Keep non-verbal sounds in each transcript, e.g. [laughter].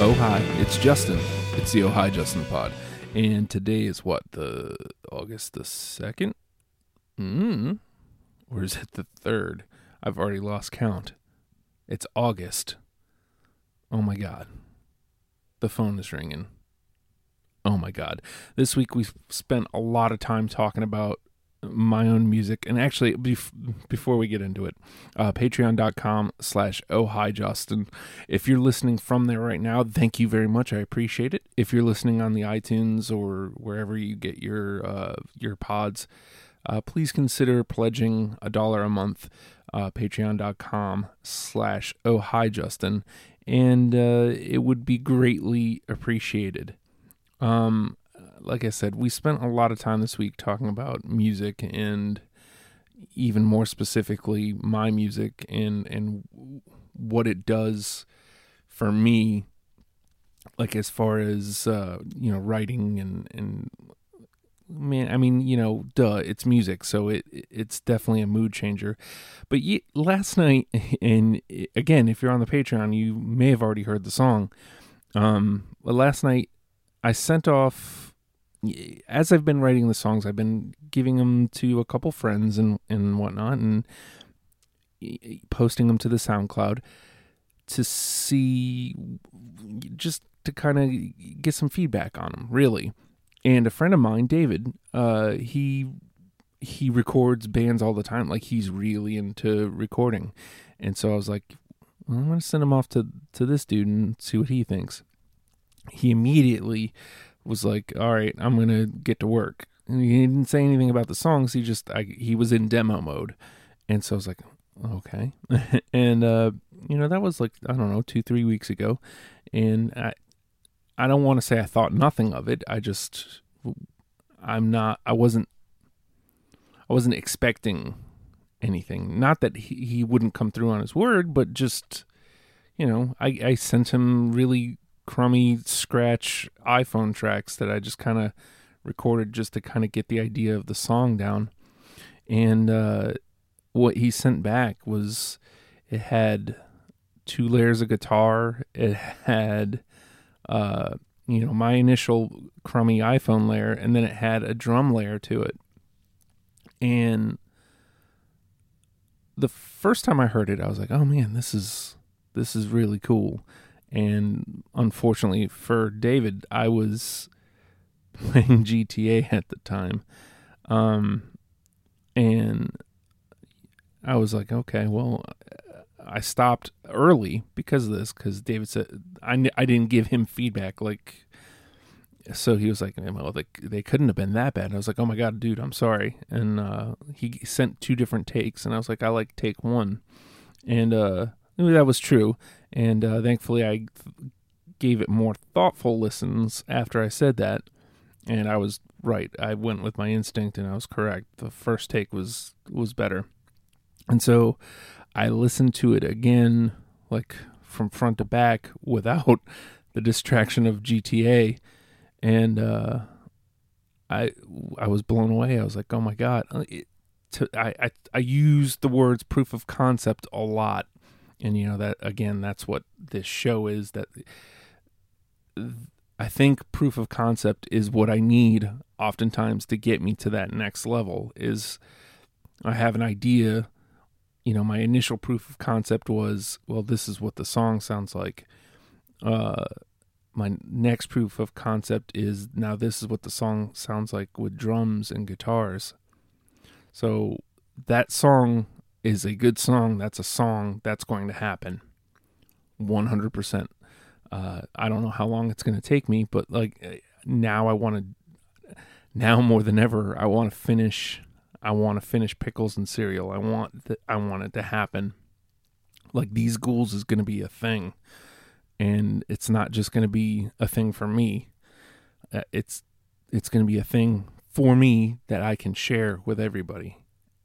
Oh hi, it's Justin. It's the Oh hi Justin pod, and today is what the August the second, mm, or is it the third? I've already lost count. It's August. Oh my god, the phone is ringing. Oh my god, this week we've spent a lot of time talking about my own music. And actually bef- before we get into it uh, patreon.com slash oh hi justin if you're listening from there right now thank you very much. I appreciate it. If you're listening on the itunes or wherever you get your uh, your pods uh, please consider pledging a dollar a month uh, patreon.com slash oh hi justin and uh, it would be greatly appreciated. Um like I said, we spent a lot of time this week talking about music and even more specifically my music and and what it does for me like as far as uh you know writing and and man i mean you know duh it's music. So it it's definitely a mood changer. But ye- last night [laughs] and again if you're on the patreon you may have already heard the song. Um but last night i sent off as I've been writing the songs, I've been giving them to a couple friends and and whatnot, and posting them to the SoundCloud to see, just to kind of get some feedback on them, really. And a friend of mine, David, uh, he he records bands all the time. Like he's really into recording, and so I was like, well, I'm gonna send him off to to this dude and see what he thinks. He immediately was like, "All right, I'm gonna get to work." And he didn't say anything about the songs. He just I, he was in demo mode, and so I was like, "Okay." [laughs] and uh, you know that was like I don't know two three weeks ago, and I I don't want to say I thought nothing of it. I just I'm not I wasn't I wasn't expecting anything. Not that he, he wouldn't come through on his word, but just you know I I sent him really crummy scratch iPhone tracks that I just kind of recorded just to kind of get the idea of the song down. And uh, what he sent back was it had two layers of guitar. It had, uh, you know, my initial crummy iPhone layer, and then it had a drum layer to it. And the first time I heard it, I was like, "Oh man, this is this is really cool." And unfortunately for David, I was playing [laughs] GTA at the time. Um, and I was like, okay, well, I stopped early because of this, because David said I, I didn't give him feedback. Like, so he was like, well, they, they couldn't have been that bad. I was like, oh my God, dude, I'm sorry. And uh, he sent two different takes, and I was like, I like take one. And uh, that was true. And uh, thankfully, I gave it more thoughtful listens after I said that. And I was right. I went with my instinct, and I was correct. The first take was was better. And so I listened to it again, like from front to back, without [laughs] the distraction of GTA, and uh, I I was blown away. I was like, oh my god! Uh, it, to, I, I I used the words proof of concept a lot and you know that again that's what this show is that i think proof of concept is what i need oftentimes to get me to that next level is i have an idea. You know my initial proof of concept was well this is what the song sounds like. Uh my next proof of concept is now this is what the song sounds like with drums and guitars. So that song is a good song, that's a song that's going to happen. 100%. Uh, I don't know how long it's going to take me, but like now I want to, now more than ever, I want to finish. I want to finish pickles and cereal. I want th- I want it to happen. Like these ghouls is going to be a thing, and it's not just going to be a thing for me. Uh, it's it's going to be a thing for me that I can share with everybody,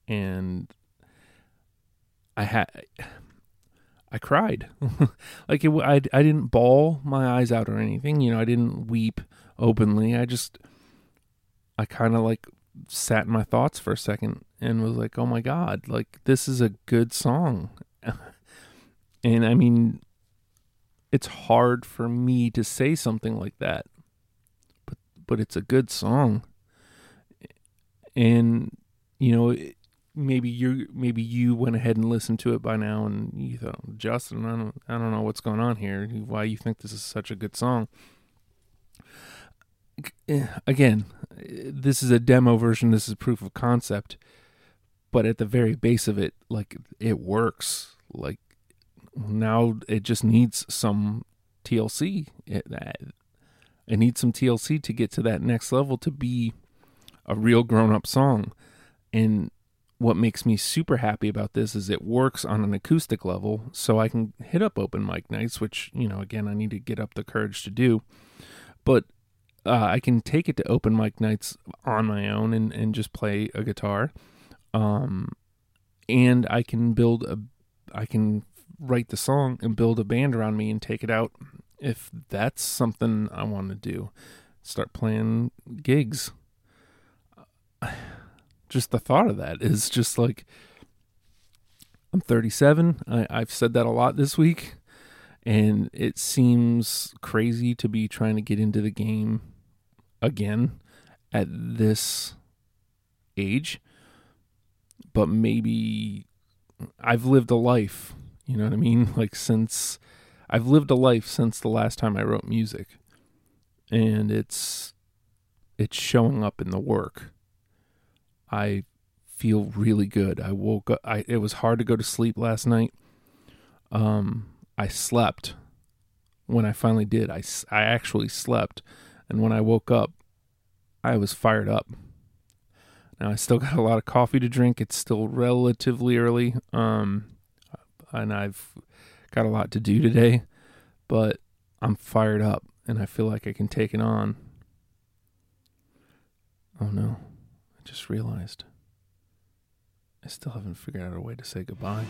and I had I cried. [laughs] like it, I I didn't bawl my eyes out or anything. You know, I didn't weep openly. I just I kind of like sat in my thoughts for a second and was like, "Oh my god, like this is a good song." [laughs] and I mean it's hard for me to say something like that. But but it's a good song. And you know, maybe you maybe you went ahead and listened to it by now and you thought, "Justin, I don't I don't know what's going on here. Why you think this is such a good song?" Eh, again, this is a demo version. This is proof of concept. But at the very base of it, like it works. Like now it just needs some TLC. It, it needs some TLC to get to that next level to be a real grown up song. And what makes me super happy about this is it works on an acoustic level, so I can hit up open mic nights, which, you know, again, I need to get up the courage to do. But uh, I can take it to open mic nights on my own and, and just play a guitar. Um, and I can build a, I can write the song and build a band around me and take it out if that's something I want to do. Start playing gigs. Just the thought of that is just like I'm 37. I, I've said that a lot this week, and it seems crazy to be trying to get into the game again at this age. But maybe I've lived a life you know what I mean? [laughs] Like since I've lived a life since the last time I wrote music. And it's it's showing up in the work. I feel really good. I woke up I it was hard to go to sleep last night. Um I slept when I finally did. I I actually slept and when I woke up I was fired up. Now I still got a lot of coffee to drink. It's still relatively early. Um and I've got a lot to do today, but I'm fired up and I feel like I can take it on. Oh no, I just realized I still haven't figured out a way to say goodbye.